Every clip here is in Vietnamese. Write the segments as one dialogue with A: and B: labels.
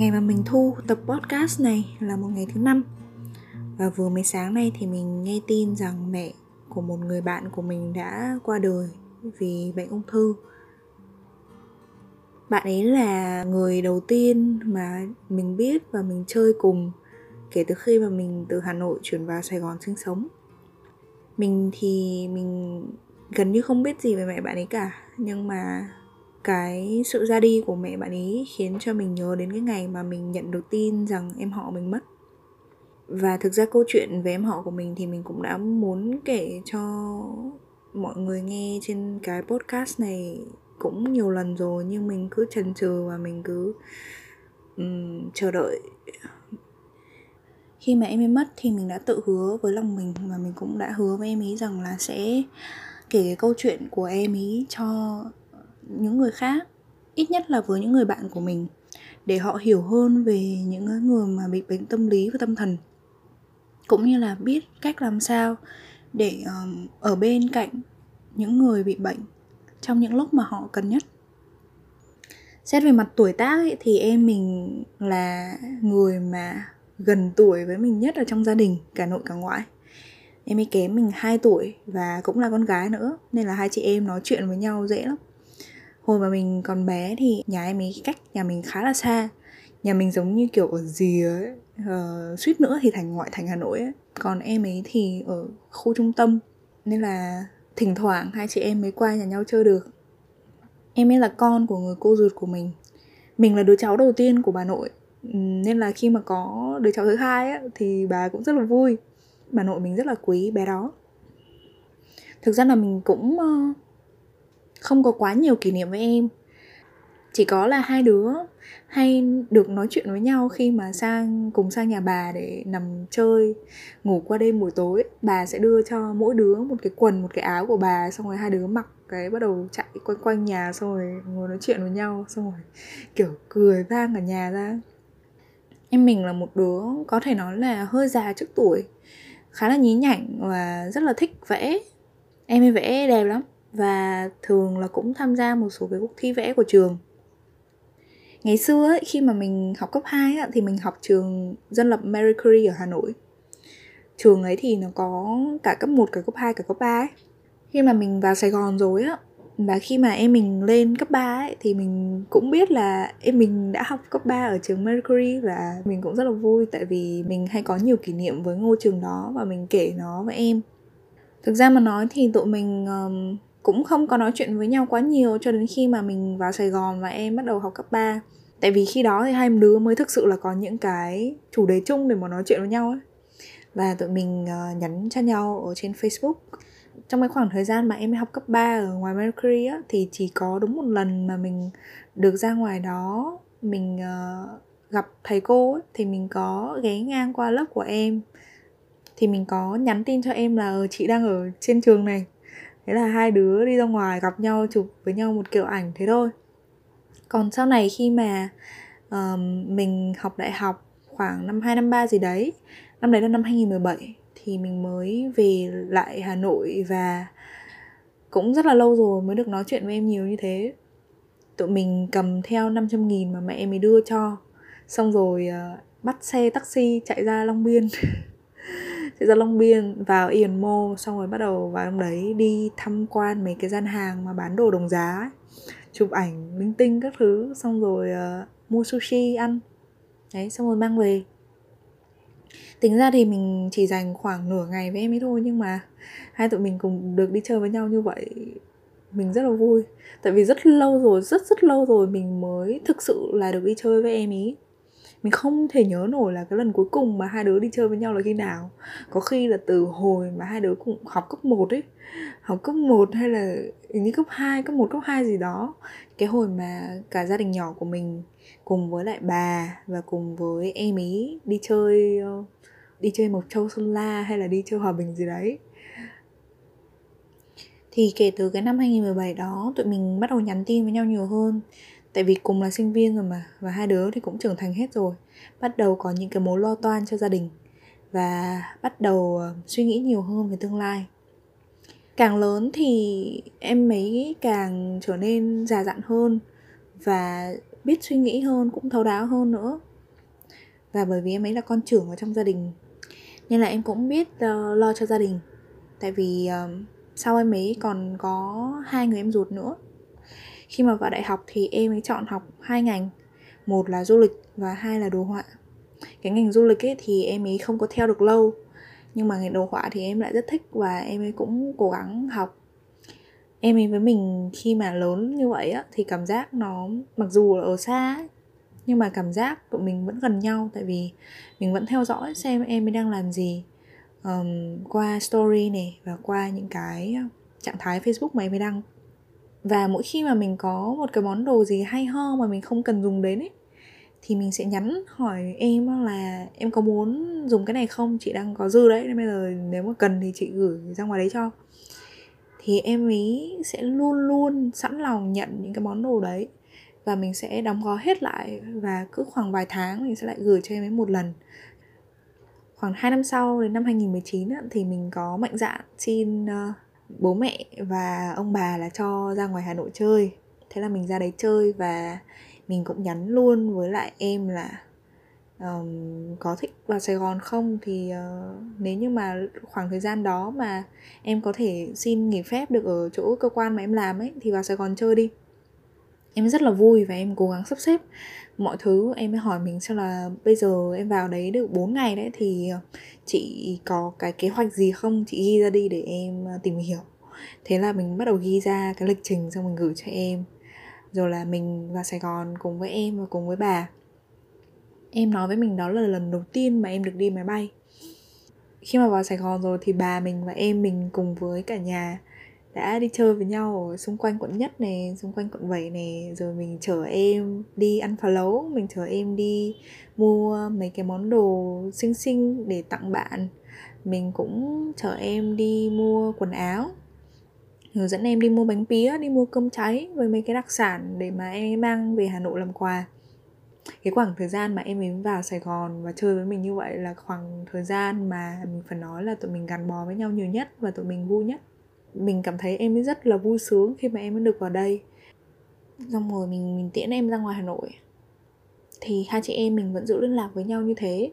A: Ngày mà mình thu tập podcast này là một ngày thứ năm. Và vừa mới sáng nay thì mình nghe tin rằng mẹ của một người bạn của mình đã qua đời vì bệnh ung thư. Bạn ấy là người đầu tiên mà mình biết và mình chơi cùng Kể từ khi mà mình từ Hà Nội chuyển vào Sài Gòn sinh sống. Mình thì mình gần như không biết gì về mẹ bạn ấy cả, Nhưng mà cái sự ra đi của mẹ bạn ấy khiến cho mình nhớ đến cái ngày mà mình nhận được tin rằng em họ mình mất. Và thực ra câu chuyện về em họ của mình thì mình cũng đã muốn kể cho mọi người nghe trên cái podcast này cũng nhiều lần rồi nhưng mình cứ chần chừ và mình cứ um, chờ đợi. Khi mà em ấy mất thì mình đã tự hứa với lòng mình và mình cũng đã hứa với em ấy rằng là sẽ kể cái câu chuyện của em ấy cho những người khác ít nhất là với những người bạn của mình để họ hiểu hơn về những người mà bị bệnh tâm lý và tâm thần. Cũng như là biết cách làm sao để um, ở bên cạnh những người bị bệnh trong những lúc mà họ cần nhất. Xét về mặt tuổi tác ấy, thì em mình là người mà gần tuổi với mình nhất ở trong gia đình cả nội cả ngoại. Em ấy kém mình 2 tuổi và cũng là con gái nữa nên là hai chị em nói chuyện với nhau dễ lắm hồi mà mình còn bé thì nhà em ấy cách nhà mình khá là xa. Nhà mình giống như kiểu ở rìa ấy uh, suýt nữa thì thành ngoại thành hà nội ấy. Còn em ấy thì ở khu trung tâm nên là thỉnh thoảng hai chị em mới qua nhà nhau chơi được. Em ấy là con của người cô ruột của mình. Mình là đứa cháu đầu tiên của bà nội. Nên là khi mà có đứa cháu thứ hai ấy, thì bà cũng rất là vui. Bà nội mình rất là quý bé đó. Thực ra là mình cũng uh, không có quá nhiều kỷ niệm với em. Chỉ có là hai đứa hay được nói chuyện với nhau khi mà sang, cùng sang nhà bà để nằm chơi, ngủ qua đêm buổi tối. Bà sẽ đưa cho mỗi đứa một cái quần, một cái áo của bà, xong rồi hai đứa mặc cái bắt đầu chạy quanh quanh nhà, xong rồi ngồi nói chuyện với nhau, xong rồi kiểu cười vang cả nhà ra. Em mình là một đứa có thể nói là hơi già trước tuổi, khá là nhí nhảnh và rất là thích vẽ. Em ấy vẽ đẹp lắm và thường là cũng tham gia một số cái cuộc thi vẽ của trường ngày xưa ấy, khi mà mình học cấp 2 ấy, thì mình học trường dân lập Mercury Curie ở Hà Nội trường ấy thì nó có cả cấp 1, cả cấp 2, cả cấp 3 ấy. khi mà mình vào Sài Gòn rồi á và khi mà em mình lên cấp 3 ấy, thì mình cũng biết là em mình đã học cấp 3 ở trường Mercury và mình cũng rất là vui tại vì mình hay có nhiều kỷ niệm với ngôi trường đó và mình kể nó với em. Thực ra mà nói thì tụi mình um, cũng không có nói chuyện với nhau quá nhiều cho đến khi mà mình vào Sài Gòn và em bắt đầu học cấp 3 tại vì khi đó thì hai đứa mới thực sự là có những cái chủ đề chung để mà nói chuyện với nhau ấy. Và tụi mình uh, nhắn cho nhau ở trên Facebook. Trong cái khoảng thời gian mà em học cấp 3 ở ngoài Mercury á thì chỉ có đúng một lần mà mình được ra ngoài đó mình uh, gặp thầy cô ấy, thì mình có ghé ngang qua lớp của em. Thì mình có nhắn tin cho em là ờ, chị đang ở trên trường này thế là hai đứa đi ra ngoài gặp nhau chụp với nhau một kiểu ảnh thế thôi. Còn sau này khi mà uh, mình học đại học khoảng năm 2 năm 3 gì đấy năm đấy là năm 2017 thì mình mới về lại Hà Nội và cũng rất là lâu rồi mới được nói chuyện với em nhiều như thế. Tụi mình cầm theo 500 nghìn mà mẹ em mới đưa cho. Xong rồi uh, bắt xe taxi chạy ra Long Biên. sẽ ra Long Biên vào Ian Mall xong rồi bắt đầu vào trong đấy đi tham quan mấy cái gian hàng mà bán đồ đồng giá ấy. chụp ảnh linh tinh các thứ xong rồi uh, mua sushi ăn. Đấy xong rồi mang về. Tính ra thì mình chỉ dành khoảng nửa ngày với em ấy thôi nhưng mà hai tụi mình cùng được đi chơi với nhau như vậy mình rất là vui. Tại vì rất lâu rồi rất rất lâu rồi mình mới thực sự là được đi chơi với em ý mình không thể nhớ nổi là cái lần cuối cùng mà hai đứa đi chơi với nhau là khi nào. Có khi là từ hồi mà hai đứa cùng học cấp 1 ấy học cấp 1 hay là như cấp 2, cấp 1, cấp 2 gì đó cái hồi mà cả gia đình nhỏ của mình cùng với lại bà và cùng với em ý đi chơi ờ, đi chơi Mộc Châu Sơn La hay là đi chơi Hòa Bình gì đấy. Thì kể từ cái năm 2017 đó tụi mình bắt đầu nhắn tin với nhau nhiều hơn tại vì cùng là sinh viên rồi mà và hai đứa thì cũng trưởng thành hết rồi. Bắt đầu có những cái mối lo toan cho gia đình và bắt đầu ờ, suy nghĩ nhiều hơn về tương lai. Càng lớn thì em mấy càng trở nên già dặn hơn và biết suy nghĩ hơn cũng thấu đáo hơn nữa. Và bởi vì em ấy là con trưởng ở trong gia đình nên là em cũng biết uh, lo cho gia đình. Tại vì uh, sau em ấy còn có hai người em ruột nữa khi mà vào đại học thì em ấy chọn học hai ngành một là du lịch và hai là đồ họa. Cái ngành du lịch ấy thì em ấy không có theo được lâu nhưng mà ngành đồ họa thì em lại rất thích và em ấy cũng cố gắng học. Em ấy với mình khi mà lớn như vậy á thì cảm giác nó mặc dù là ở xa ấy, nhưng mà cảm giác tụi mình vẫn gần nhau tại vì mình vẫn theo dõi xem em ấy đang làm gì um, qua story này và qua những cái ờ, trạng thái facebook mà em ấy đăng và mỗi khi mà mình có một cái món đồ gì hay ho mà mình không cần dùng đến ấy, thì mình sẽ nhắn hỏi em là, em có muốn dùng cái này không? Chị đang có dư đấy, nên bây giờ nếu mà cần thì chị gửi ra ngoài đấy cho. Thì em ý sẽ luôn luôn sẵn lòng nhận những cái món đồ đấy và mình sẽ đóng gói hết lại và cứ khoảng vài tháng mình sẽ lại gửi cho em ấy một lần. Khoảng 2 năm sau, đến năm 2019 thì mình có mạnh dạn xin ờ, bố mẹ và ông bà là cho ra ngoài Hà Nội chơi. Thế là mình ra đấy chơi và mình cũng nhắn luôn với lại em là um, có thích vào Sài Gòn không? Thì uh, nếu như mà khoảng thời gian đó mà em có thể xin nghỉ phép được ở chỗ cơ quan mà em làm ấy thì vào Sài Gòn chơi đi. Em rất là vui và em cố gắng sắp xếp mọi thứ. Em mới hỏi mình xem là bây giờ em vào đấy được 4 ngày đấy thì chị có cái kế hoạch gì không? Chị ghi ra đi để em ờ, tìm hiểu. Thế là mình bắt đầu ghi ra cái lịch trình xong mình gửi cho em. Rồi là mình vào Sài Gòn cùng với em và cùng với bà. Em nói với mình đó là lần đầu tiên mà em được đi máy bay. Khi mà vào Sài Gòn rồi thì bà mình và em mình cùng với cả nhà đã đi chơi với nhau ở xung quanh quận nhất này, xung quanh quận 7 này, rồi mình chở em đi ăn phá lấu, mình chở em đi mua mấy cái món đồ xinh xinh để tặng bạn. Mình cũng chở em đi mua quần áo, hướng dẫn em đi mua bánh pía, đi mua cơm cháy với mấy cái đặc sản để mà em mang về hà nội làm quà. Cái khoảng thời gian mà em ấy vào sài gòn và chơi với mình như vậy là khoảng thời gian mà mình phải nói là tụi mình gắn bó với nhau nhiều nhất và tụi mình vui nhất mình cảm thấy em ấy rất là vui sướng khi mà em ấy được vào đây. Xong rồi mình, mình tiễn em ra ngoài hà nội. Thì hai chị em mình vẫn giữ liên lạc với nhau như thế.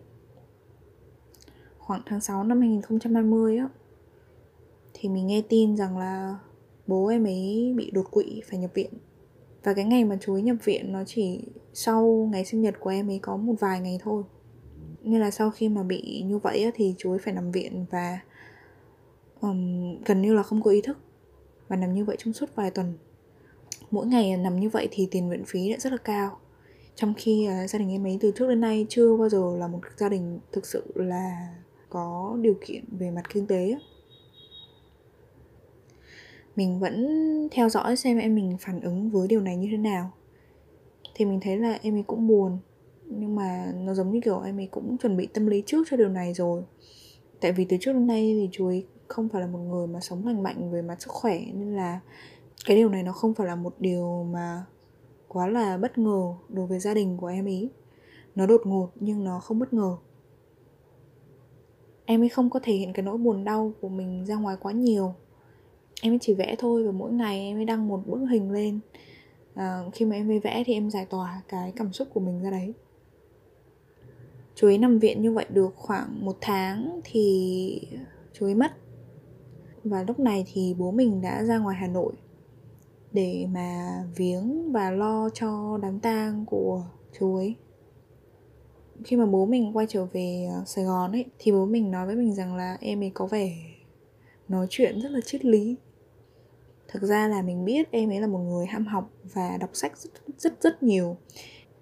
A: Khoảng tháng 6 năm 2020 á thì mình nghe tin rằng là bố em ấy bị đột quỵ phải nhập viện. Và cái ngày mà chú ấy nhập viện nó chỉ sau ngày sinh nhật của em ấy có một vài ngày thôi. Nên là sau khi mà bị như vậy á, thì chú ấy phải nằm viện và um, gần như là không có ý thức. Và nằm như vậy trong suốt vài tuần. Mỗi ngày nằm như vậy thì tiền viện phí lại rất là cao. Trong khi uh, gia đình em ấy từ trước đến nay chưa bao giờ là một gia đình thực sự là có điều kiện về mặt kinh tế mình vẫn theo dõi xem em mình phản ứng với điều này như thế nào. Thì mình thấy là em ấy cũng buồn nhưng mà nó giống như kiểu em ấy cũng chuẩn bị tâm lý trước cho điều này rồi. Tại vì từ trước đến nay thì chú ấy không phải là một người mà sống lành mạnh về mặt sức khỏe nên là cái điều này nó không phải là một điều mà quá là bất ngờ đối với gia đình của em ý. Nó đột ngột nhưng nó không bất ngờ. Em ấy không có thể hiện cái nỗi buồn đau của mình ra ngoài quá nhiều. Em ấy chỉ vẽ thôi và mỗi ngày em ấy đăng một bức hình lên. À, khi mà em ấy vẽ thì em giải tỏa cái cảm xúc của mình ra đấy. Chú ấy nằm viện như vậy được khoảng một tháng thì chú ấy mất và lúc này thì bố mình đã ra ngoài Hà Nội để mà viếng và lo cho đám tang của chú ấy. Khi mà bố mình quay trở về ờ, Sài Gòn ấy thì bố mình nói với mình rằng là em ấy có vẻ nói chuyện rất là triết lý. Thực ra là mình biết em ấy là một người ham học và đọc sách rất rất rất nhiều.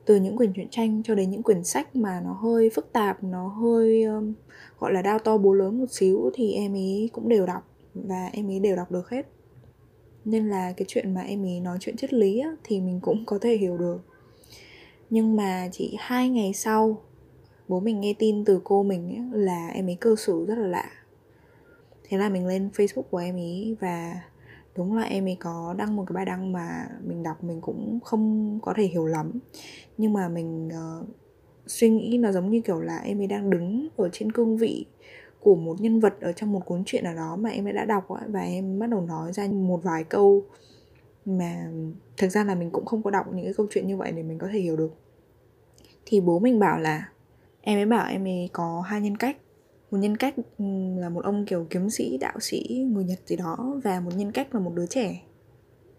A: Từ những quyển truyện tranh cho đến những quyển sách mà nó hơi phức tạp nó hơi um, gọi là đao to bố lớn một xíu thì em ấy cũng đều đọc và em ấy đều đọc được hết. Nên là cái chuyện mà em ấy nói chuyện triết lý á, thì mình cũng có thể hiểu được. Nhưng mà chỉ hai ngày sau bố mình nghe tin từ cô mình ấy, là em ấy cơ xử rất là lạ. Thế là mình lên facebook của em ấy và đúng là em ấy có đăng một cái bài đăng mà mình đọc mình cũng không có thể hiểu lắm. Nhưng mà mình uh, suy nghĩ nó giống như kiểu là em ấy đang đứng ở trên cương vị của một nhân vật ở trong một cuốn truyện nào đó mà em đã đọc và em bắt đầu nói ra một vài câu mà thực ra là mình cũng không có đọc những cái câu chuyện như vậy để mình có thể hiểu được. Thì bố mình bảo là em ấy bảo em ấy có hai nhân cách. Một nhân cách ừ, là một ông kiểu kiếm sĩ đạo sĩ người nhật gì đó và một nhân cách là một đứa trẻ.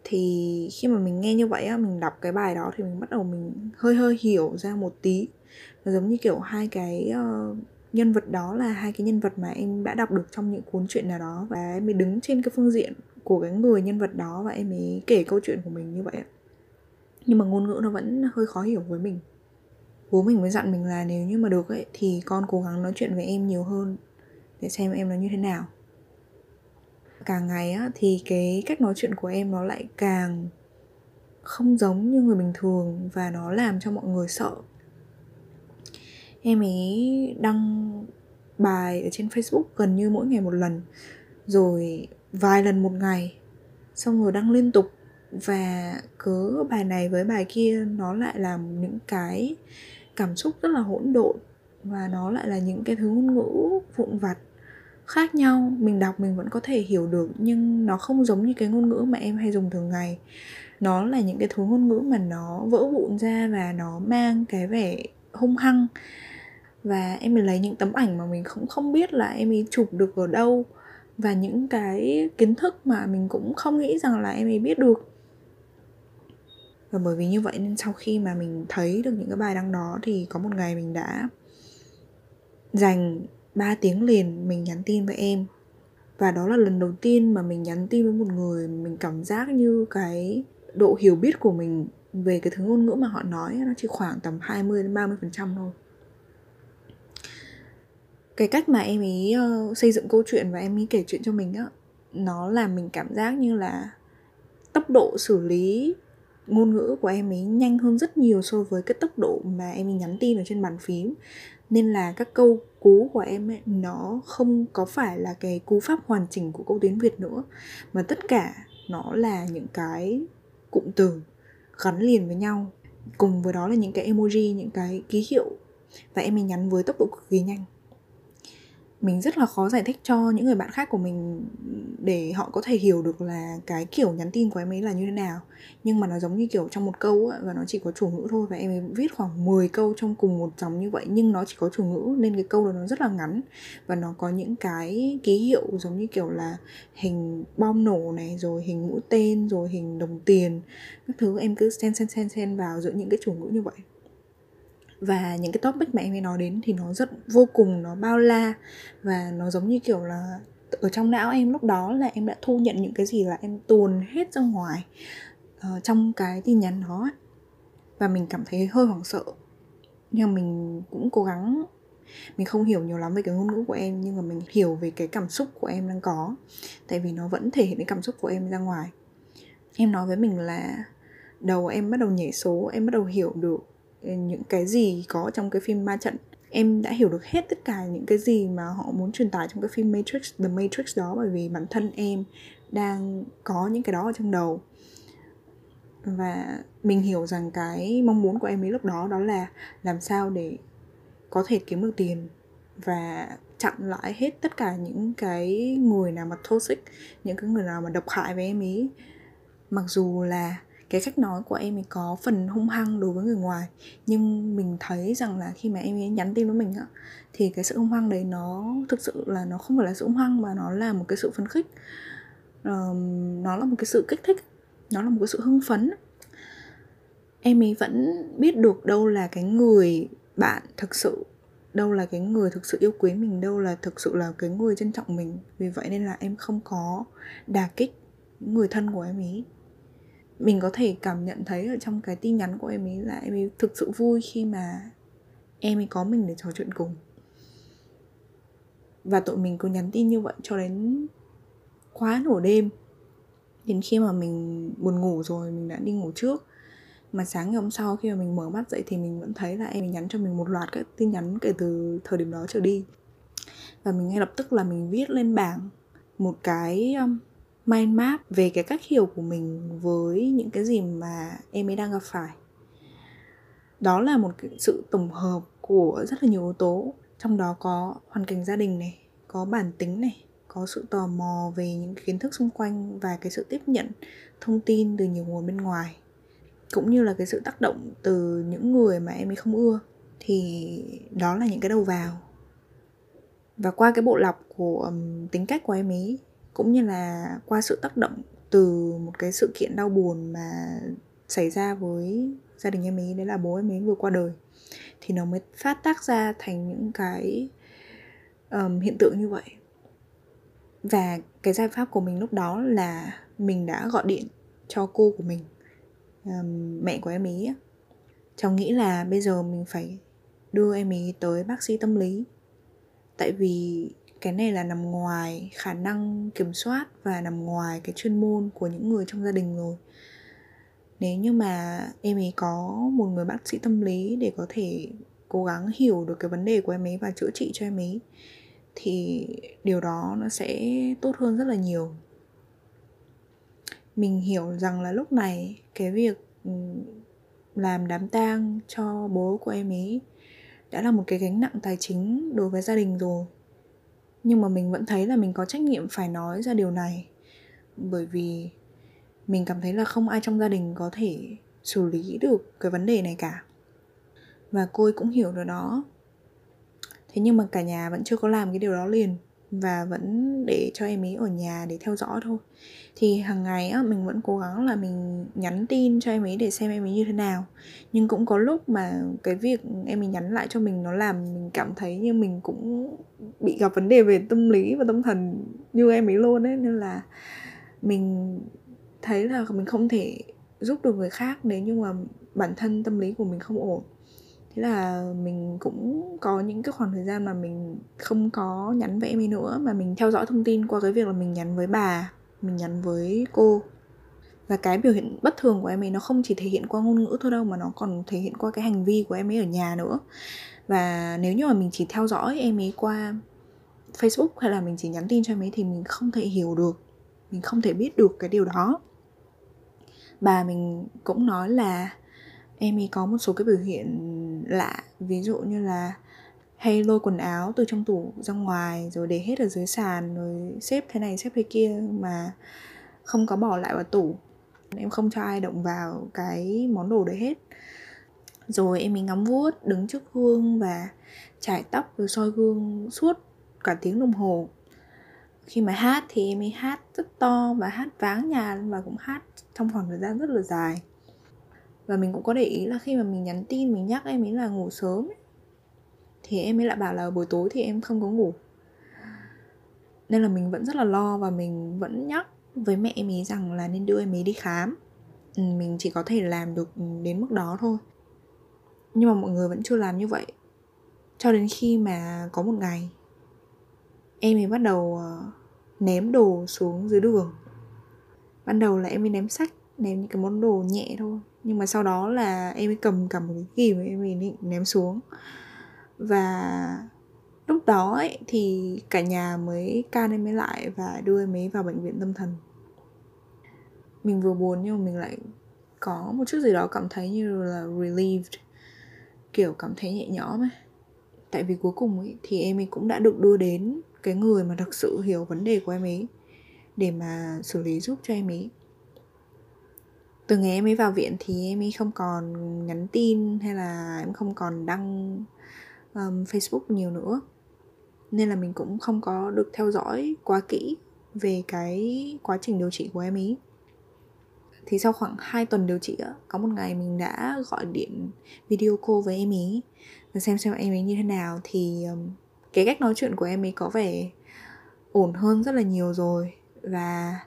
A: Thì khi mà mình nghe như vậy á mình đọc cái bài đó thì mình bắt đầu mình hơi hơi hiểu ra một tí. Nó giống như kiểu hai cái uh, nhân vật đó là hai cái nhân vật mà em đã đọc được trong những cuốn truyện nào đó và em mới đứng trên cái phương diện của cái người nhân vật đó và em mới kể câu chuyện của mình như vậy nhưng mà ngôn ngữ nó vẫn hơi khó hiểu với mình. Bố mình mới dặn mình là nếu như mà được ấy, thì con cố gắng nói chuyện với em nhiều hơn để xem em nó như thế nào. Càng ngày á, thì cái cách nói chuyện của em nó lại càng không giống như người bình thường và nó làm cho mọi người sợ em ấy đăng bài ở trên facebook gần như mỗi ngày một lần, rồi vài lần một ngày, xong rồi đăng liên tục. Và cứ bài này với bài kia nó lại làm những cái cảm xúc rất là hỗn độn, và nó lại là những cái thứ ngôn ngữ vụn vặt khác nhau. Mình đọc mình vẫn có thể hiểu được, nhưng nó không giống như cái ngôn ngữ mà em hay dùng thường ngày. Nó là những cái thứ ngôn ngữ mà nó vỡ vụn ra và nó mang cái vẻ hung hăng và em mình lấy những tấm ảnh mà mình cũng không biết là em ấy chụp được ở đâu. Và những cái kiến thức mà mình cũng không nghĩ rằng là em ấy biết được. Và bởi vì như vậy nên sau khi mà mình thấy được những cái bài đăng đó thì có một ngày mình đã dành 3 tiếng liền mình nhắn tin với em. Và đó là lần đầu tiên mà mình nhắn tin với một người mình cảm giác như cái độ hiểu biết của mình về cái thứ ngôn ngữ mà họ nói, nó chỉ khoảng tầm 20 đến 30% thôi cái cách mà em ý uh, xây dựng câu chuyện và em ý kể chuyện cho mình á nó làm mình cảm giác như là tốc độ xử lý ngôn ngữ của em ấy nhanh hơn rất nhiều so với cái tốc độ mà em ấy nhắn tin ở trên bàn phím. Nên là các câu cú của em ấy nó không có phải là cái cú pháp hoàn chỉnh của câu tiếng việt nữa mà tất cả nó là những cái cụm từ gắn liền với nhau. Cùng với đó là những cái emoji những cái ký hiệu. Và em ấy nhắn với tốc độ cực kỳ nhanh mình rất là khó giải thích cho những người bạn khác của mình để họ có thể hiểu được là cái kiểu nhắn tin của em ấy là như thế nào. Nhưng mà nó giống như kiểu trong một câu ấy, và nó chỉ có chủ ngữ thôi và em ấy viết khoảng 10 câu trong cùng một dòng như vậy nhưng nó chỉ có chủ ngữ nên cái câu đó nó rất là ngắn và nó có những cái ký hiệu giống như kiểu là hình bom nổ này rồi hình mũi tên rồi hình đồng tiền. Các thứ em cứ xen xen xen xen vào giữa những cái chủ ngữ như vậy và những cái topic mà em ấy nói đến thì nó rất vô cùng nó bao la. Và nó giống như kiểu là ở trong não em lúc đó là em đã thu nhận những cái gì là em tuồn hết ra ngoài uh, trong cái tin nhắn đó và mình cảm thấy hơi hoảng sợ. Nhưng mà mình cũng cố gắng. Mình không hiểu nhiều lắm về cái ngôn ngữ của em nhưng mà mình hiểu về cái cảm xúc của em đang có. Tại vì nó vẫn thể hiện cái cảm xúc của em ra ngoài. Em nói với mình là đầu em bắt đầu nhảy số em bắt đầu hiểu được những cái gì có trong cái phim ma trận. Em đã hiểu được hết tất cả những cái gì mà họ muốn truyền tải trong cái phim Matrix, The Matrix đó, bởi vì bản thân em đang có những cái đó ở trong đầu. Và mình hiểu rằng cái mong muốn của em ấy lúc đó đó là làm sao để có thể kiếm được tiền và chặn lại hết tất cả những cái người nào mà toxic, những cái người nào mà độc hại với em ý mặc dù là cái cách nói của em ấy có phần hung hăng đối với người ngoài. Nhưng mình thấy rằng là khi mà em ấy nhắn tin với mình á thì cái sự hung hăng đấy nó thực sự là nó không phải là sự hung hăng mà nó là một cái sự phấn khích. Um, nó là một cái sự kích thích nó là một cái sự hưng phấn. Em ấy vẫn biết được đâu là cái người bạn thực sự đâu là cái người thực sự yêu quý mình đâu là thực sự là cái người trân trọng mình. Vì vậy nên là em không có đà kích người thân của em ấy mình có thể cảm nhận thấy ở trong cái tin nhắn của em ấy là em ấy thực sự vui khi mà em ấy có mình để trò chuyện cùng. Và tụi mình cứ nhắn tin như vậy cho đến quá nửa đêm. Đến khi mà mình buồn ngủ rồi mình đã đi ngủ trước. Mà sáng ngày hôm sau khi mà mình mở mắt dậy thì mình vẫn thấy là em ấy nhắn cho mình một loạt các tin nhắn kể từ thời điểm đó trở đi. Và mình ngay lập tức là mình viết lên bảng một cái um, mind map về cái cách hiểu của mình với những cái gì mà em ấy đang gặp phải. Đó là một cái sự tổng hợp của rất là nhiều yếu tố trong đó có hoàn cảnh gia đình này có bản tính này có sự tò mò về những kiến thức xung quanh và cái sự tiếp nhận thông tin từ nhiều nguồn bên ngoài cũng như là cái sự tác động từ những người mà em ấy không ưa thì đó là những cái đầu vào. Và qua cái bộ lọc của um, tính cách của em ấy cũng như là qua sự tác động từ một cái sự kiện đau buồn mà xảy ra với gia đình em ấy đấy là bố em ấy vừa qua đời thì nó mới phát tác ra thành những cái um, hiện tượng như vậy. Và cái giải pháp của mình lúc đó là mình đã gọi điện cho cô của mình um, mẹ của em ý cháu nghĩ là bây giờ mình phải đưa em ý tới bác sĩ tâm lý tại vì cái này là nằm ngoài khả năng kiểm soát và nằm ngoài cái chuyên môn của những người trong gia đình rồi. Nếu như mà em ấy có một người bác sĩ tâm lý để có thể cố gắng hiểu được cái vấn đề của em ấy và chữa trị cho em ấy, thì điều đó nó sẽ tốt hơn rất là nhiều. Mình hiểu rằng là lúc này cái việc ừ, làm đám tang cho bố của em ấy đã là một cái gánh nặng tài chính đối với gia đình rồi nhưng mà mình vẫn thấy là mình có trách nhiệm phải nói ra điều này. Bởi vì mình cảm thấy là không ai trong gia đình có thể xử lý được cái vấn đề này cả. Và cô ấy cũng hiểu được đó. Thế nhưng mà cả nhà vẫn chưa có làm cái điều đó liền và vẫn để cho em ấy ở nhà để theo dõi thôi. Thì hàng ngày á, mình vẫn cố gắng là mình nhắn tin cho em ấy để xem em ấy như thế nào. Nhưng cũng có lúc mà cái việc em ấy nhắn lại cho mình nó làm mình cảm thấy như mình cũng bị gặp vấn đề về tâm lý và tâm thần như em ấy luôn ấy. Nên là mình thấy là mình không thể giúp được người khác nếu như mà bản thân tâm lý của mình không ổn thế là mình cũng có những cái khoảng thời gian mà mình không có nhắn với em ấy nữa, mà mình theo dõi thông tin qua cái việc là mình nhắn với bà, mình nhắn với cô. Và cái biểu hiện bất thường của em ấy nó không chỉ thể hiện qua ngôn ngữ thôi đâu, mà nó còn thể hiện qua cái hành vi của em ấy ở nhà nữa. Và nếu như mà mình chỉ theo dõi em ấy qua Facebook hay là mình chỉ nhắn tin cho em ấy thì mình không thể hiểu được, mình không thể biết được cái điều đó. Bà mình cũng nói là em ấy có một số cái biểu hiện lạ. Ví dụ như là hay lôi quần áo từ trong tủ ra ngoài, rồi để hết ở dưới sàn, rồi xếp thế này, xếp thế kia mà không có bỏ lại vào tủ. Em không cho ai động vào cái món đồ đấy hết. Rồi em mới ngắm vuốt, đứng trước gương và chải tóc, rồi soi gương suốt cả tiếng đồng hồ. Khi mà hát thì em ấy hát rất to và hát váng nhà và cũng hát trong khoảng thời gian rất là dài và mình cũng có để ý là khi mà mình nhắn tin mình nhắc em ấy là ngủ sớm ấy, thì em ấy lại bảo là buổi tối thì em không có ngủ. Nên là mình vẫn rất là lo và mình vẫn nhắc với mẹ em ấy rằng là nên đưa em ấy đi khám. Ừ, mình chỉ có thể làm được đến mức đó thôi. Nhưng mà mọi người vẫn chưa làm như vậy. Cho đến khi mà có một ngày em ấy bắt đầu ờ, ném đồ xuống dưới đường. Ban đầu là em ấy ném sách ném những cái món đồ nhẹ thôi nhưng mà sau đó là em ấy cầm cầm một cái kìm em ấy định ném xuống. Và lúc đó ấy, thì cả nhà mới can em ấy lại và đưa em ấy vào bệnh viện tâm thần. Mình vừa buồn nhưng mà mình lại có một chút gì đó cảm thấy như là relieved kiểu cảm thấy nhẹ nhõm ấy. Tại vì cuối cùng ấy, thì em ấy cũng đã được đưa đến cái người mà thực sự hiểu vấn đề của em ấy để mà xử lý giúp cho em ấy từ ngày em ấy vào viện thì em ấy không còn nhắn tin hay là em không còn đăng um, facebook nhiều nữa. Nên là mình cũng không có được theo dõi quá kỹ về cái quá trình điều trị của em ấy. Thì sau khoảng 2 tuần điều trị có một ngày mình đã gọi điện video call với em ấy và xem xem em ấy như thế nào thì um, cái cách nói chuyện của em ấy có vẻ ổn hơn rất là nhiều rồi. Và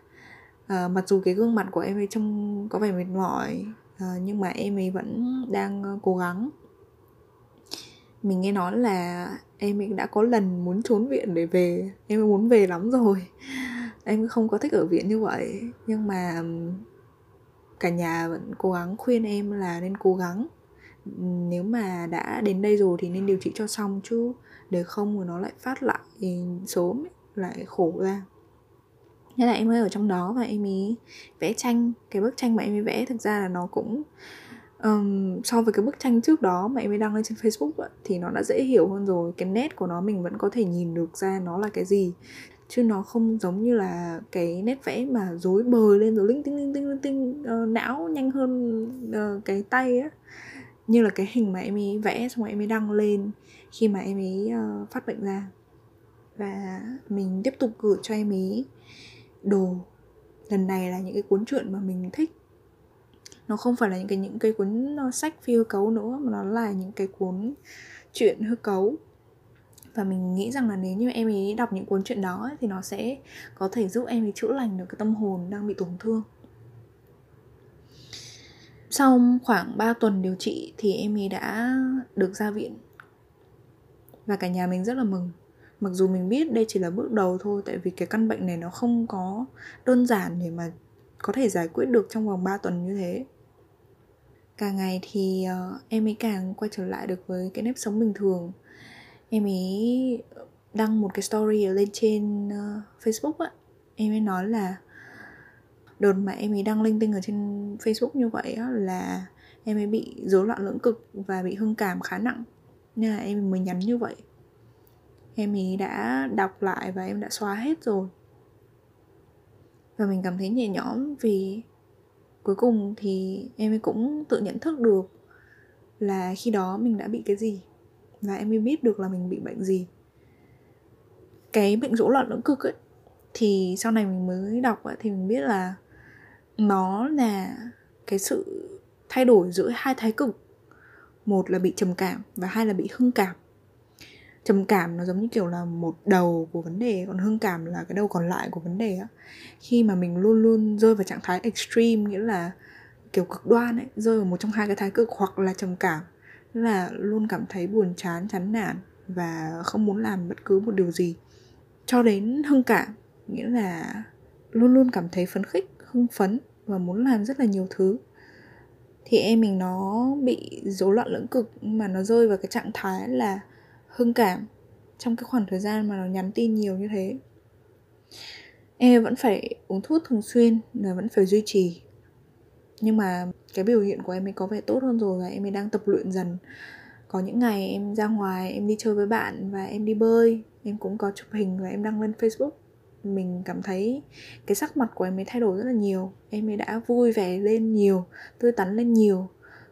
A: uh, mặc dù cái gương mặt của em ấy trông có vẻ mệt mỏi uh, nhưng mà em ấy vẫn đang ờ, cố gắng. Mình nghe nói là em ấy đã có lần muốn trốn viện để về. Em ấy muốn về lắm rồi. Em không có thích ở viện như vậy. Nhưng mà cả nhà vẫn cố gắng khuyên em là nên cố gắng. Nếu mà đã đến đây rồi thì nên điều trị cho xong chứ. Để không rồi nó lại phát lại sớm lại khổ ra nên là em ấy ở trong đó và em ấy vẽ tranh. Cái bức tranh mà em ấy vẽ thực ra là nó cũng um, so với cái bức tranh trước đó mà em ấy đăng lên trên facebook ấy, thì nó đã dễ hiểu hơn rồi. Cái nét của nó mình vẫn có thể nhìn được ra nó là cái gì. Chứ nó không giống như là cái nét vẽ mà rối bời lên rồi linh tinh linh tinh linh tinh uh, não nhanh hơn uh, cái tay á. Như là cái hình mà em ấy vẽ xong rồi em ấy đăng lên khi mà em ấy uh, ờ, phát bệnh ra. Và mình tiếp tục gửi cho em ấy đồ. Lần này là những cái cuốn truyện mà mình thích. Nó không phải là những cái những cái cuốn ờ, sách phi hư cấu nữa, mà nó là những cái cuốn truyện hư cấu. Và mình nghĩ rằng là nếu như em ấy đọc những cuốn truyện đó thì nó sẽ có thể giúp em ấy chữa lành được cái tâm hồn đang bị tổn thương. Sau khoảng 3 tuần điều trị thì em ấy đã được ra viện. Và cả nhà mình rất là mừng mặc dù mình biết đây chỉ là bước đầu thôi tại vì cái căn bệnh này nó không có đơn giản để mà có thể giải quyết được trong vòng 3 tuần như thế. Càng ngày thì uh, em ấy càng quay trở lại được với cái nếp sống bình thường. Em ấy đăng một cái story ở lên trên uh, facebook á. Em ấy nói là đợt mà em ấy đăng linh tinh ở trên facebook như vậy á là em ấy bị rối loạn lưỡng cực và bị hưng cảm khá nặng. Nên là em mới nhắn như vậy em ý đã đọc lại và em đã xóa hết rồi. Và mình cảm thấy nhẹ nhõm vì cuối cùng thì em ấy cũng tự nhận thức được là khi đó mình đã bị cái gì và em mới biết được là mình bị bệnh gì. Cái bệnh rỗ loạn lưỡng cực ấy thì sau này mình mới đọc ấy, thì mình biết là nó là cái sự thay đổi giữa hai thái cực. Một là bị trầm cảm và hai là bị hưng cảm trầm cảm nó giống như kiểu là một đầu của vấn đề, còn hưng cảm là cái đầu còn lại của vấn đề á. Khi mà mình luôn luôn rơi vào trạng thái extreme, nghĩa là kiểu cực đoan ấy, rơi vào một trong hai cái thái cực hoặc là trầm cảm là luôn cảm thấy buồn chán chán nản và không muốn làm bất cứ một điều gì. Cho đến hưng cảm, nghĩa là luôn luôn cảm thấy phấn khích, hưng phấn và muốn làm rất là nhiều thứ. Thì em mình nó bị rối loạn lưỡng cực mà nó rơi vào cái trạng thái là hưng cảm trong cái khoảng thời gian mà nó nhắn tin nhiều như thế. Em vẫn phải uống thuốc thường xuyên và vẫn phải duy trì. Nhưng mà cái biểu hiện của em ấy có vẻ tốt hơn rồi và em ấy đang tập luyện dần. Có những ngày em ra ngoài, em đi chơi với bạn và em đi bơi. Em cũng có chụp hình và em đăng lên facebook. Mình cảm thấy cái sắc mặt của em ấy thay đổi rất là nhiều. Em ấy đã vui vẻ lên nhiều, tươi tắn lên nhiều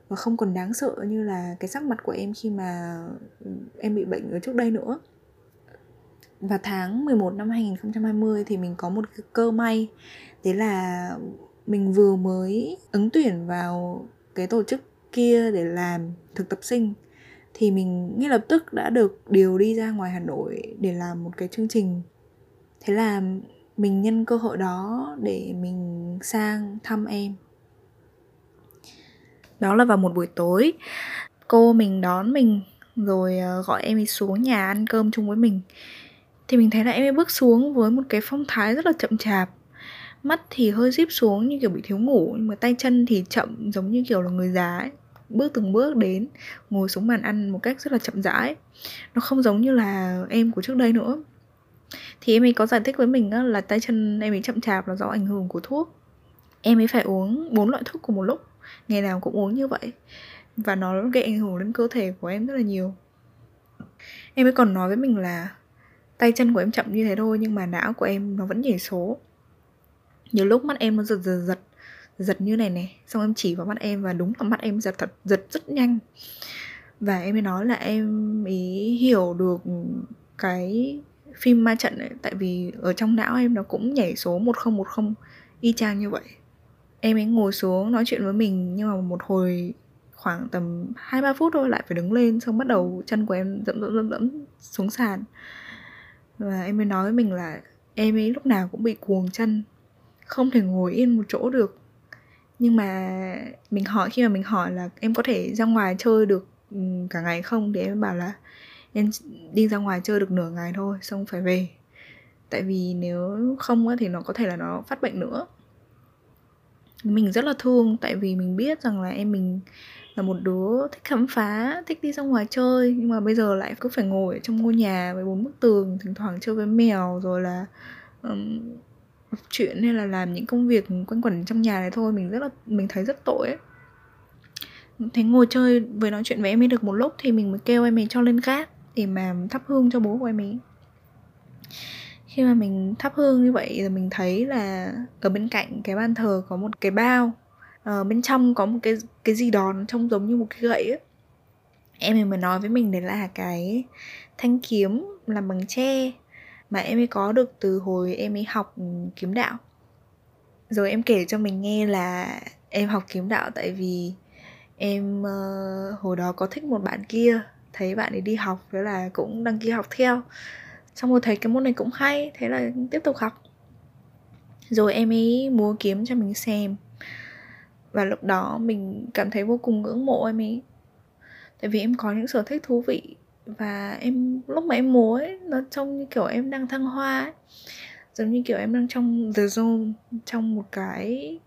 A: và không còn đáng sợ như là cái sắc mặt của em khi mà ừ, em bị bệnh ở trước đây nữa. Và tháng 11 năm 2020 thì mình có một cái cơ may. Đấy là mình vừa mới ứng tuyển vào cái tổ chức kia để làm thực tập sinh. Thì mình ngay lập tức đã được điều đi ra ngoài Hà Nội để làm một cái chương trình. Thế là mình nhân cơ hội đó để mình sang thăm em đó là vào một buổi tối. Cô mình đón mình, rồi ờ, gọi em ấy xuống nhà ăn cơm chung với mình. Thì mình thấy là em ấy bước xuống với một cái phong thái rất là chậm chạp. Mắt thì hơi díp xuống như kiểu bị thiếu ngủ, nhưng mà tay chân thì chậm giống như kiểu là người già ấy. Bước từng bước đến, ngồi xuống bàn ăn một cách rất là chậm rãi. Nó không giống như là em của trước đây nữa. Thì em ấy có giải thích với mình là tay chân em ấy chậm chạp là do ảnh hưởng của thuốc. Em ấy phải uống bốn loại thuốc cùng một lúc ngày nào cũng uống như vậy. Và nó gây ảnh hưởng đến cơ thể của em rất là nhiều. Em ấy còn nói với mình là tay chân của em chậm như thế thôi, nhưng mà não của em nó vẫn nhảy số. Nhiều lúc mắt em nó giật giật giật giật như này này xong em chỉ vào mắt em và đúng là mắt em giật thật, giật rất nhanh. Và em mới nói là em ý hiểu được cái phim ma trận ấy, tại vì ở trong não em nó cũng nhảy số 1010 y chang như vậy em ấy ngồi xuống nói chuyện với mình, nhưng mà một hồi khoảng tầm hai ba phút thôi lại phải đứng lên, xong bắt đầu chân của em dẫm dẫm dẫm dẫm xuống sàn. Và em mới nói với mình là em ấy lúc nào cũng bị cuồng chân, không thể ngồi yên một chỗ được. Nhưng mà mình hỏi, khi mà mình hỏi là em có thể ra ngoài chơi được ừ, cả ngày không? Thì em bảo là em đi ra ngoài chơi được nửa ngày thôi, xong phải về. Tại vì nếu không thì nó có thể là nó phát bệnh nữa mình rất là thương tại vì mình biết rằng là em mình là một đứa thích khám phá thích đi ra ngoài chơi nhưng mà bây giờ lại cứ phải ngồi ở trong ngôi nhà với bốn bức tường thỉnh thoảng chơi với mèo rồi là um, đọc chuyện hay là làm những công việc quanh quẩn trong nhà này thôi. Mình rất là mình thấy rất tội ấy. Thế ngồi chơi với nói chuyện với em ấy được một lúc thì mình mới kêu em ấy cho lên gác để mà thắp hương cho bố của em ấy khi mà mình thắp hương như vậy là mình thấy là ở bên cạnh cái bàn thờ có một cái bao uh, bên trong có một cái cái gì đó nó trông giống như một cái gậy ấy. Em ấy mới nói với mình đấy là cái thanh kiếm làm bằng tre mà em ấy có được từ hồi em ấy học kiếm đạo. Rồi em kể cho mình nghe là em học kiếm đạo tại vì em uh, hồi đó có thích một bạn kia thấy bạn ấy đi học thế là cũng đăng ký học theo xong rồi thấy cái môn này cũng hay thế là tiếp tục học. Rồi em ấy múa kiếm cho mình xem. Và lúc đó mình cảm thấy vô cùng ngưỡng mộ em ấy. Tại vì em có những sở thích thú vị. Và em lúc mà em múa ấy nó trông như kiểu em đang thăng hoa ấy. Giống như kiểu em đang trong the zone trong một cái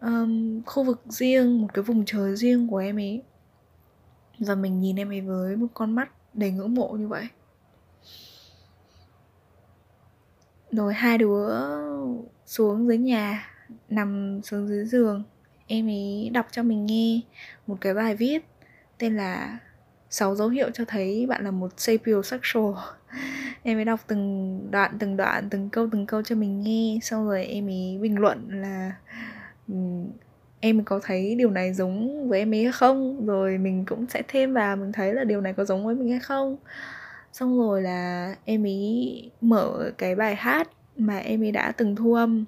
A: um, khu vực riêng một cái vùng trời riêng của em ấy. Và mình nhìn em ấy với một con mắt đầy ngưỡng mộ như vậy. Rồi hai đứa xuống dưới nhà, nằm xuống dưới giường. Em ấy đọc cho mình nghe một cái bài viết tên là sáu dấu hiệu cho thấy bạn là một sapiosexual em ấy đọc từng đoạn từng đoạn, từng câu từng câu cho mình nghe. Xong rồi em ấy bình luận là ừ, em có thấy điều này giống với em ấy hay không? Rồi mình cũng sẽ thêm vào, mình thấy là điều này có giống với mình hay không xong rồi là em ấy mở cái bài hát mà em ấy đã từng thu âm.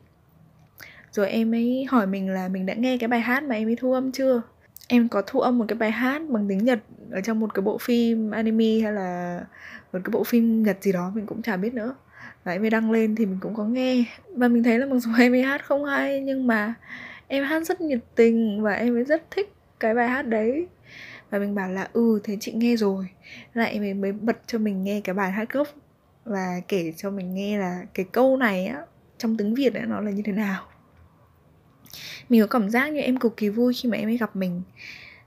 A: Rồi em ấy hỏi mình là mình đã nghe cái bài hát mà em ấy thu âm chưa? Em có thu âm một cái bài hát bằng tiếng nhật ở trong một cái bộ phim anime hay là một cái bộ phim nhật gì đó, mình cũng chả biết nữa. Và em ấy đăng lên thì mình cũng có nghe. Và mình thấy là mặc dù em ấy hát không hay, nhưng mà em hát rất nhiệt tình và em ấy rất thích cái bài hát đấy và mình bảo là ừ thế chị nghe rồi. Lại mình mới bật cho mình nghe cái bài hát gốc và kể cho mình nghe là cái câu này á, trong tiếng việt ấy nó là như thế nào. Mình có cảm giác như em cực kỳ vui khi mà em ấy gặp mình.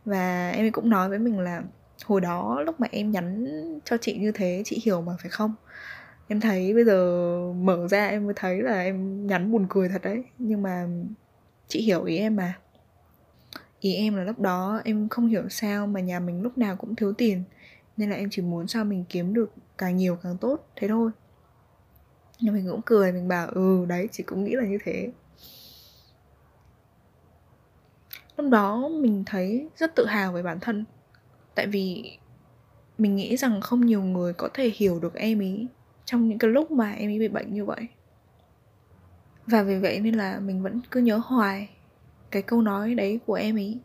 A: Và em ấy cũng nói với mình là, hồi đó lúc mà em nhắn cho chị như thế, chị hiểu mà, phải không? Em thấy bây giờ mở ra em mới thấy là em nhắn buồn cười thật đấy. Nhưng mà chị hiểu ý em mà ý em là lúc đó em không hiểu sao mà nhà mình lúc nào cũng thiếu tiền, nên là em chỉ muốn sao mình kiếm được càng nhiều càng tốt, thế thôi. Nhưng mình cũng cười, mình bảo ừ đấy, chị cũng nghĩ là như thế. Lúc đó mình thấy rất tự hào về bản thân, tại vì mình nghĩ rằng không nhiều người có thể hiểu được em ý trong những cái lúc mà em ấy bị bệnh như vậy. Và vì vậy nên là mình vẫn cứ nhớ hoài cái câu nói đấy của em ý.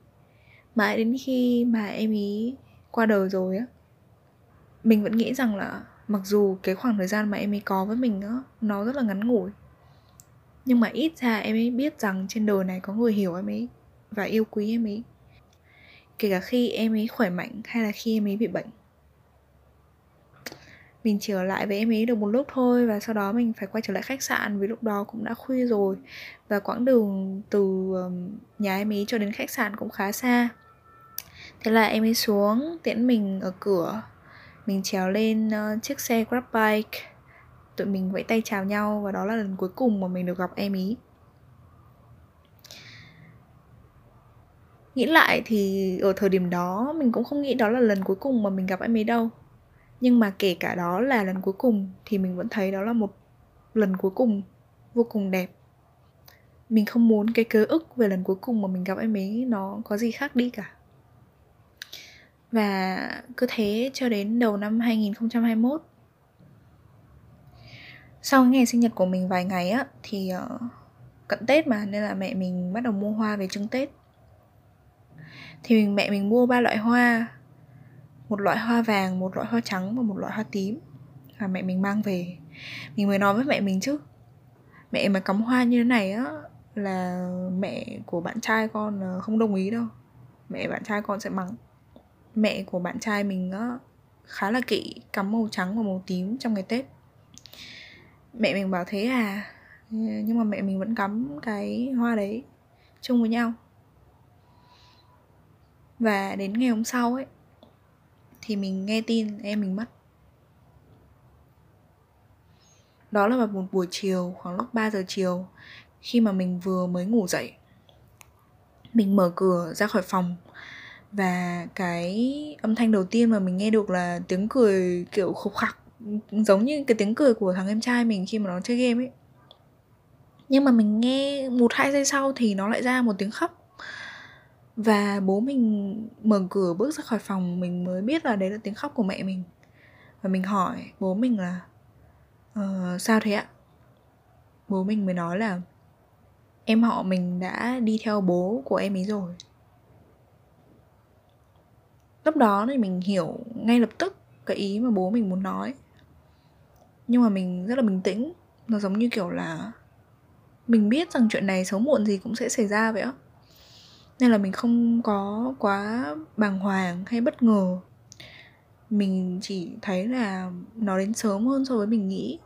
A: Mãi đến khi mà em ý qua đời rồi á, mình vẫn nghĩ rằng là mặc dù cái khoảng thời gian mà em ấy có với mình á, nó rất là ngắn ngủi. Nhưng mà ít ra em ấy biết rằng trên đời này có người hiểu em ấy và yêu quý em ấy kể cả khi em ấy khỏe mạnh hay là khi em ấy bị bệnh mình chỉ ở lại với em ấy được một lúc thôi và sau đó mình phải quay trở lại khách sạn vì lúc đó cũng đã khuya rồi. Và quãng đường từ nhà em ấy cho đến khách sạn cũng khá xa. Thế là em ấy xuống tiễn mình ở cửa. Mình trèo lên uh, chiếc xe grab bike. Tụi mình vẫy tay chào nhau và đó là lần cuối cùng mà mình được gặp em ý nghĩ lại thì ở thời điểm đó mình cũng không nghĩ đó là lần cuối cùng mà mình gặp em ấy đâu nhưng mà kể cả đó là lần cuối cùng thì mình vẫn thấy đó là một lần cuối cùng vô cùng đẹp. Mình không muốn cái ký ức về lần cuối cùng mà mình gặp em ấy nó có gì khác đi cả. Và cứ thế cho đến đầu năm 2021 Sau ngày sinh nhật của mình vài ngày á Thì uh, cận Tết mà Nên là mẹ mình bắt đầu mua hoa về trưng Tết. Thì mình mẹ mình mua ba loại hoa một loại hoa vàng, một loại hoa trắng và một loại hoa tím và mẹ mình mang về. Mình mới nói với mẹ mình chứ. Mẹ mà cắm hoa như thế này á, là mẹ của bạn trai con ờ, không đồng ý đâu. Mẹ bạn trai con sẽ mắng. Mẹ của bạn trai mình á, khá là kỵ cắm màu trắng và màu tím trong ngày tết. Mẹ mình bảo thế à? Nhưng mà mẹ mình vẫn cắm cái hoa đấy chung với nhau. Và đến ngày hôm sau ấy thì mình nghe tin em mình mất đó là vào một buổi chiều, khoảng lúc 3 giờ chiều, khi mà mình vừa mới ngủ dậy. Mình mở cửa ra khỏi phòng và cái âm thanh đầu tiên mà mình nghe được là tiếng cười kiểu khục khặc giống như cái tiếng cười của thằng em trai mình khi mà nó chơi game ấy. Nhưng mà mình nghe một hai giây sau thì nó lại ra một tiếng khóc và bố mình mở cửa bước ra khỏi phòng mình mới biết là đấy là tiếng khóc của mẹ mình. Và mình hỏi bố mình là uh, sao thế ạ? Bố mình mới nói là em họ mình đã đi theo bố của em ấy rồi. Lúc đó thì mình hiểu ngay lập tức cái ý mà bố mình muốn nói. Nhưng mà mình rất là bình tĩnh. Nó giống như kiểu là mình biết rằng chuyện này sớm muộn gì cũng sẽ xảy ra vậy á nên là mình không có quá bàng hoàng hay bất ngờ. Mình chỉ thấy là nó đến sớm hơn so với mình nghĩ.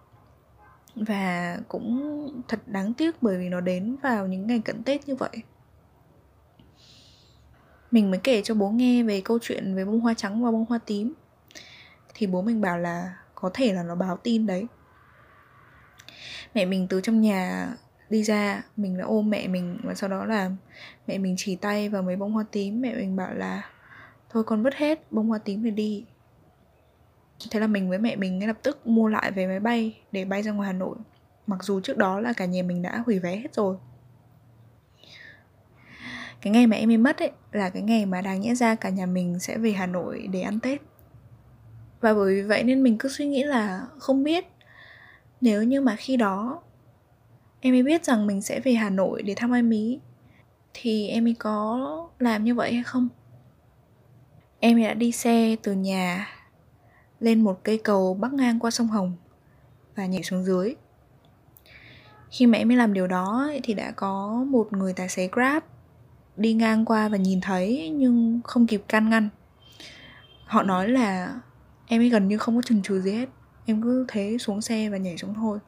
A: Và cũng thật đáng tiếc bởi vì nó đến vào những ngày cận tết như vậy. Mình mới kể cho bố nghe về câu chuyện về bông hoa trắng và bông hoa tím. Thì bố mình bảo là có thể là nó báo tin đấy. Mẹ mình từ trong nhà đi ra, mình đã ôm mẹ mình và sau đó là mẹ mình chỉ tay vào mấy bông hoa tím. Mẹ mình bảo là, thôi con vứt hết bông hoa tím này đi. Thế là mình với mẹ mình ngay lập tức mua lại vé máy bay để bay ra ngoài hà nội. Mặc dù trước đó là cả nhà mình đã hủy vé hết rồi. Cái ngày mà em ấy mất ấy là cái ngày mà đáng nhẽ ra cả nhà mình sẽ về hà nội để ăn tết. Và bởi vì vậy nên mình cứ suy nghĩ là không biết, nếu như mà khi đó em ấy biết rằng mình sẽ về hà nội để thăm em ý thì em ấy có làm như vậy hay không? Em ấy đã đi xe từ nhà lên một cây cầu bắc ngang qua sông hồng và nhảy xuống dưới. Khi mà em ấy làm điều đó thì đã có một người tài xế grab đi ngang qua và nhìn thấy nhưng không kịp can ngăn. Họ nói là em ấy gần như không có chần chừ gì hết. Em cứ thế xuống xe và nhảy xuống thôi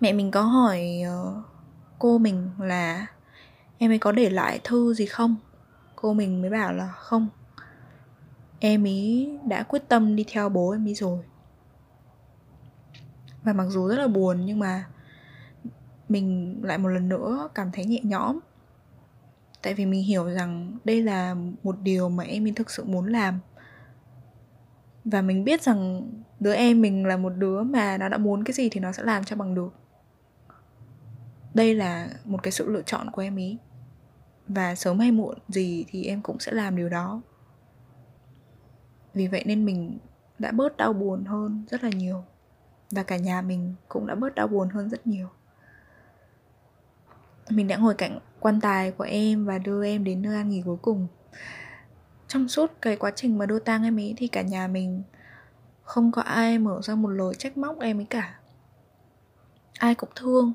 A: mẹ mình có hỏi ờ, cô mình là em ấy có để lại thư gì không? Cô mình mới bảo là không. Em ý đã quyết tâm đi theo bố em ý rồi. Và mặc dù rất là buồn, nhưng mà mình lại một lần nữa cảm thấy nhẹ nhõm. Tại vì mình hiểu rằng đây là một điều mà em mình thực sự muốn làm. Và mình biết rằng đứa em mình là một đứa mà nó đã muốn cái gì thì nó sẽ làm cho bằng được đây là một cái sự lựa chọn của em ý. Và sớm hay muộn gì thì em cũng sẽ làm điều đó. Vì vậy nên mình đã bớt đau buồn hơn rất là nhiều. Và cả nhà mình cũng đã bớt đau buồn hơn rất nhiều. Mình đã ngồi cạnh quan tài của em và đưa em đến nơi an nghỉ cuối cùng. Trong suốt cái quá trình mà đưa tang em ấy thì cả nhà mình không có ai mở ra một lời trách móc em ấy cả. Ai cũng thương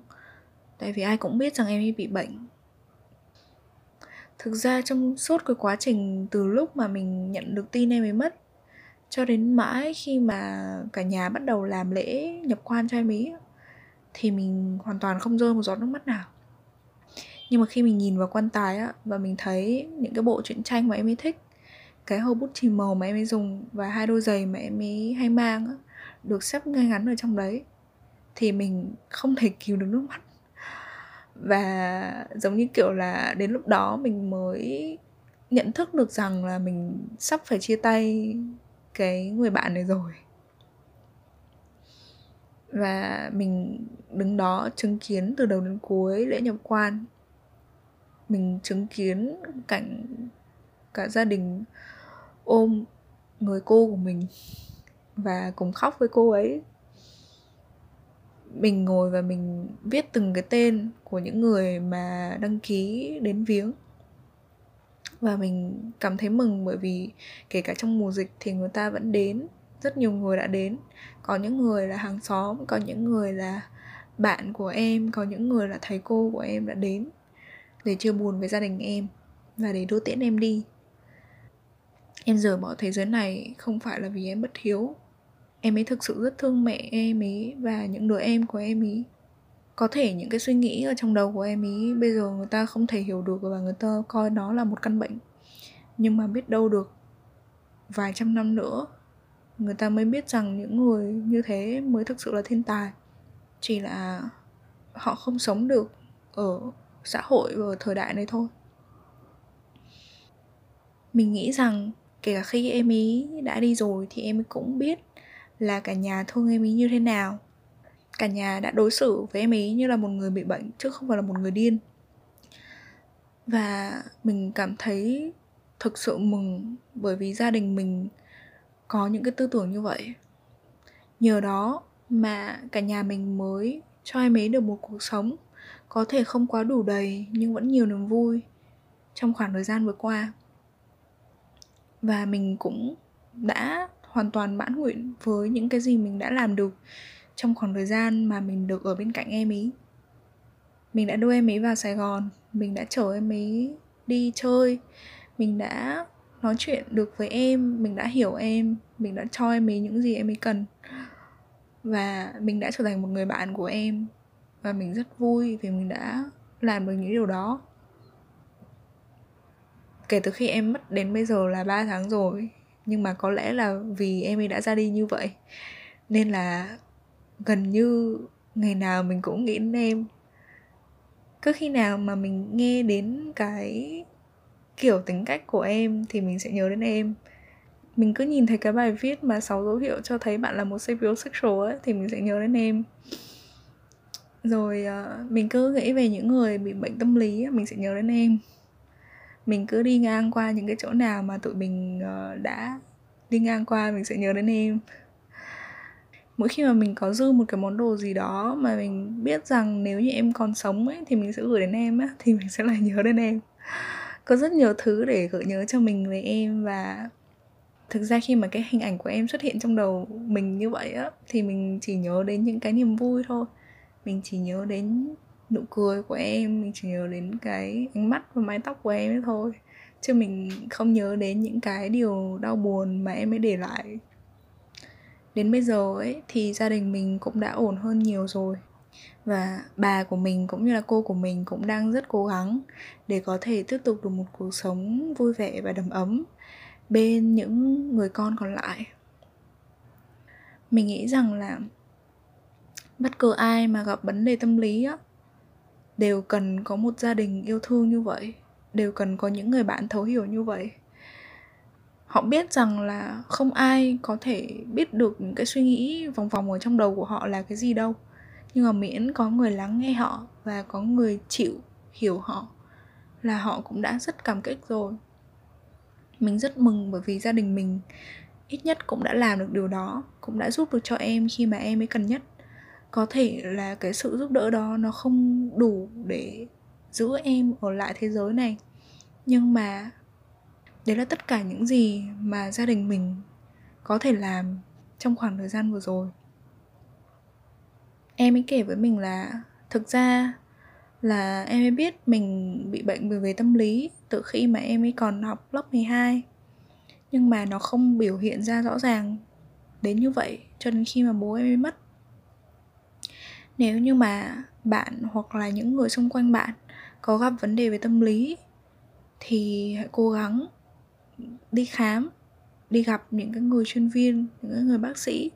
A: tại vì ai cũng biết rằng em ấy bị bệnh. Thực ra trong suốt cái quá trình từ lúc mà mình nhận được tin em ấy mất cho đến mãi khi mà cả nhà bắt đầu làm lễ nhập quan cho em ấy thì mình hoàn toàn không rơi một giọt nước mắt nào. Nhưng mà khi mình nhìn vào quan tài á và mình thấy những cái bộ truyện tranh mà em ấy thích cái hộp bút chì màu mà em ấy dùng và hai đôi giày mà em ấy hay mang á, được xếp ngay ngắn ở trong đấy thì mình không thể kìm được nước mắt và giống như kiểu là đến lúc đó mình mới nhận thức được rằng là mình sắp phải chia tay cái người bạn này rồi. Và mình đứng đó chứng kiến từ đầu đến cuối lễ nhập quan. Mình chứng kiến cảnh cả gia đình ôm người cô của mình và cùng khóc với cô ấy mình ngồi và mình viết từng cái tên của những người mà đăng ký đến viếng. Và mình cảm thấy mừng bởi vì kể cả trong mùa dịch thì người ta vẫn đến, rất nhiều người đã đến. Có những người là hàng xóm, có những người là bạn của em, có những người là thầy cô của em đã đến. Để chia buồn với gia đình em và để đưa tiễn em đi. Em rời bỏ thế giới này không phải là vì em bất hiếu em ấy thực sự rất thương mẹ em ấy và những đứa em của em ấy. Có thể những cái suy nghĩ ở trong đầu của em ý bây giờ người ta không thể hiểu được và người ta coi nó là một căn bệnh. Nhưng mà biết đâu được, vài trăm năm nữa, người ta mới biết rằng những người như thế mới thực sự là thiên tài. Chỉ là họ không sống được ở xã hội và ở thời đại này thôi. Mình nghĩ rằng kể cả khi em ý đã đi rồi thì em cũng biết là cả nhà thương em ý như thế nào. Cả nhà đã đối xử với em ấy như là một người bị bệnh chứ không phải là một người điên. Và mình cảm thấy thực sự mừng bởi vì gia đình mình có những cái tư tưởng như vậy. Nhờ đó mà cả nhà mình mới cho em ấy được một cuộc sống có thể không quá đủ đầy nhưng vẫn nhiều niềm vui trong khoảng thời gian vừa qua. Và mình cũng đã hoàn toàn mãn nguyện với những cái gì mình đã làm được trong khoảng thời gian mà mình được ở bên cạnh em ấy, mình đã đưa em ấy vào sài gòn mình đã chở em ấy đi chơi mình đã nói chuyện được với em mình đã hiểu em mình đã cho em ấy những gì em ấy cần. Và mình đã trở thành một người bạn của em và mình rất vui vì mình đã làm được những điều đó. Kể từ khi em mất đến bây giờ là 3 tháng rồi nhưng mà có lẽ là vì em ấy đã ra đi như vậy nên là gần như ngày nào mình cũng nghĩ đến em. Cứ khi nào mà mình nghe đến cái kiểu tính cách của em thì mình sẽ nhớ đến em. Mình cứ nhìn thấy cái bài viết mà sáu dấu hiệu cho thấy bạn là một sapiosexual ấy thì mình sẽ nhớ đến em. Rồi uh, mình cứ nghĩ về những người bị bệnh tâm lý mình sẽ nhớ đến em mình cứ đi ngang qua những cái chỗ nào mà tụi mình ờ, đã đi ngang qua mình sẽ nhớ đến em. Mỗi khi mà mình có dư một cái món đồ gì đó mà mình biết rằng nếu như em còn sống ấy, thì mình sẽ gửi đến em á, thì mình sẽ lại nhớ đến em. Có rất nhiều thứ để gợi nhớ cho mình về em và thực ra khi mà cái hình ảnh của em xuất hiện trong đầu mình như vậy á, thì mình chỉ nhớ đến những cái niềm vui thôi. Mình chỉ nhớ đến nụ cười của em, mình chỉ nhớ đến cái ánh mắt và mái tóc của em ấy thôi. Chứ mình không nhớ đến những cái điều đau buồn mà em ấy để lại. Đến bây giờ ấy, thì gia đình mình cũng đã ổn hơn nhiều rồi. Và bà của mình cũng như là cô của mình cũng đang rất cố gắng để có thể tiếp tục được một cuộc sống vui vẻ và đầm ấm bên những người con còn lại. Mình nghĩ rằng là bất cứ ai mà gặp vấn đề tâm lý á đều cần có một gia đình yêu thương như vậy. Đều cần có những người bạn thấu hiểu như vậy. Họ biết rằng là không ai có thể biết được những cái suy nghĩ vòng vòng ở trong đầu của họ là cái gì đâu. Nhưng mà miễn có người lắng nghe họ và có người chịu, hiểu họ là họ cũng đã rất cảm kích rồi. Mình rất mừng bởi vì gia đình mình ít nhất cũng đã làm được điều đó, cũng đã giúp được cho em khi mà em ấy cần nhất có thể là cái sự giúp đỡ đó nó không đủ để giữ em ở lại thế giới này. Nhưng mà đấy là tất cả những gì mà gia đình mình có thể làm trong khoảng thời gian vừa rồi. Em ấy kể với mình là, thực ra là em ấy biết mình bị bệnh về tâm lý từ khi mà em ấy còn học lớp 12 nhưng mà nó không biểu hiện ra rõ ràng đến như vậy, cho đến khi mà bố em ấy mất nếu như mà bạn hoặc là những người xung quanh bạn có gặp vấn đề về tâm lý, thì hãy cố gắng đi khám, đi gặp những cái người chuyên viên, những người bác sĩ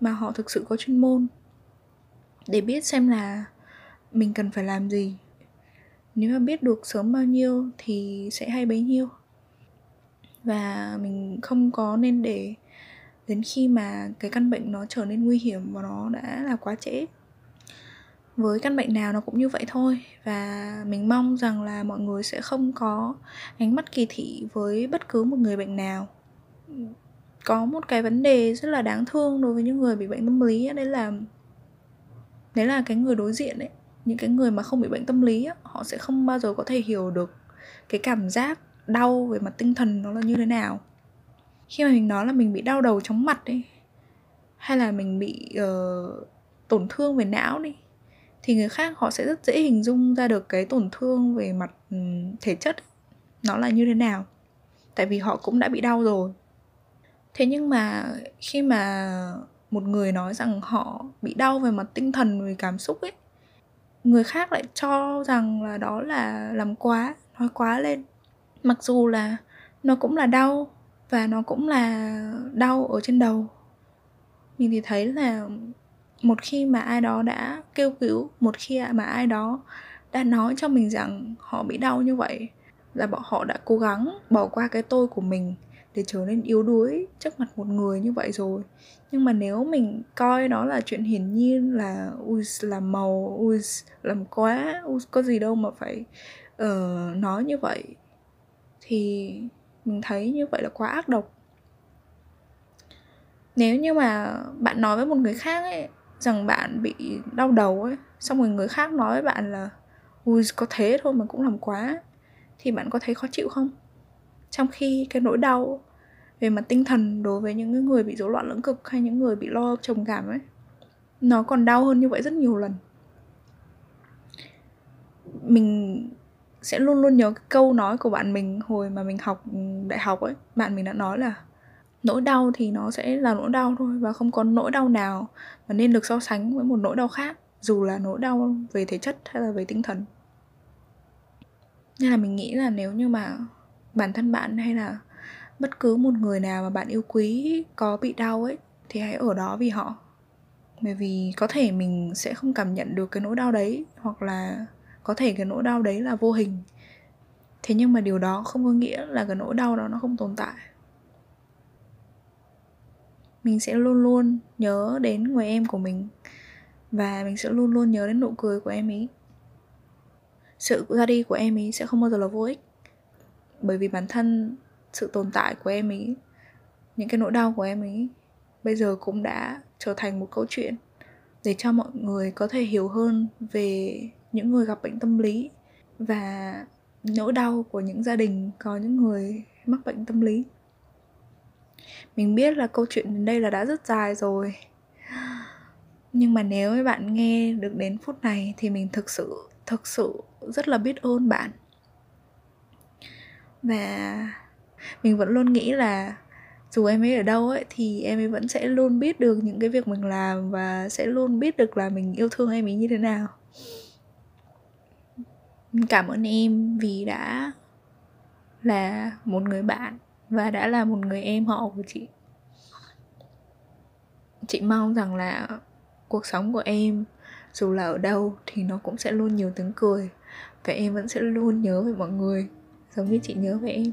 A: mà họ thực sự có chuyên môn để biết xem là mình cần phải làm gì. Nếu mà biết được sớm bao nhiêu thì sẽ hay bấy nhiêu. Và mình không có nên để đến khi mà cái căn bệnh nó trở nên nguy hiểm và nó đã là quá trễ với căn bệnh nào nó cũng như vậy thôi. Và mình mong rằng là mọi người sẽ không có ánh mắt kỳ thị với bất cứ một người bệnh nào. Có một cái vấn đề rất là đáng thương đối với những người bị bệnh tâm lý đấy là đấy là cái người đối diện ấy. Những cái người mà không bị bệnh tâm lý họ sẽ không bao giờ có thể hiểu được cái cảm giác đau về mặt tinh thần nó là như thế nào. Khi mà mình nói là mình bị đau đầu chóng mặt ấy hay là mình bị uh, tổn thương về não đi thì người khác họ sẽ rất dễ hình dung ra được cái tổn thương về mặt thể chất nó là như thế nào. Tại vì họ cũng đã bị đau rồi. Thế nhưng mà khi mà một người nói rằng họ bị đau về mặt tinh thần, về cảm xúc ấy, người khác lại cho rằng là đó là làm quá, nói quá lên. Mặc dù là nó cũng là đau và nó cũng là đau ở trên đầu. Mình thì thấy là một khi mà ai đó đã kêu cứu một khi mà ai đó đã nói cho mình rằng họ bị đau như vậy là bọn họ đã cố gắng bỏ qua cái tôi của mình để trở nên yếu đuối trước mặt một người như vậy rồi. Nhưng mà nếu mình coi đó là chuyện hiển nhiên là ui làm màu ui làm quá ui có gì đâu mà phải uh, nói như vậy thì mình thấy như vậy là quá ác độc. Nếu như mà bạn nói với một người khác ấy rằng bạn bị đau đầu ấy. Xong rồi người khác nói với bạn là, ui, có thế thôi mà cũng làm quá. Thì bạn có thấy khó chịu không? Trong khi cái nỗi đau về mặt tinh thần đối với những người bị rối loạn lưỡng cực hay những người bị lo trầm cảm ấy, nó còn đau hơn như vậy rất nhiều lần. Mình sẽ luôn luôn nhớ cái câu nói của bạn mình hồi mà mình học đại học ấy. Bạn mình đã nói là nỗi đau thì nó sẽ là nỗi đau thôi và không có nỗi đau nào mà nên được so sánh với một nỗi đau khác, dù là nỗi đau về thể chất hay là về tinh thần. Nên là mình nghĩ là nếu như mà bản thân bạn hay là bất cứ một người nào mà bạn yêu quý có bị đau ấy, thì hãy ở đó vì họ. Bởi vì có thể mình sẽ không cảm nhận được cái nỗi đau đấy, hoặc là có thể cái nỗi đau đấy là vô hình. Thế nhưng mà điều đó không có nghĩa là cái nỗi đau đó nó không tồn tại mình sẽ luôn luôn nhớ đến người em của mình. Và mình sẽ luôn luôn nhớ đến nụ cười của em ấy. Sự ra đi của em ấy sẽ không bao giờ là vô ích. Bởi vì bản thân sự tồn tại của em ấy, những cái nỗi đau của em ấy, bây giờ cũng đã trở thành một câu chuyện để cho mọi người có thể hiểu hơn về những người gặp bệnh tâm lý. Và nỗi đau của những gia đình có những người mắc bệnh tâm lý mình biết là câu chuyện đến đây là đã rất dài rồi. Nhưng mà nếu các bạn nghe được đến phút này thì mình thực sự thực sự rất là biết ơn bạn. Và mình vẫn luôn nghĩ là dù em ấy ở đâu ấy, thì em ấy vẫn sẽ luôn biết được những cái việc mình làm và sẽ luôn biết được là mình yêu thương em ấy như thế nào. Cảm ơn em vì đã là một người bạn và đã là một người em họ của chị. Chị mong rằng là cuộc sống của em, dù là ở đâu thì nó cũng sẽ luôn nhiều tiếng cười. Và em vẫn sẽ luôn nhớ về mọi người, giống như chị nhớ về em.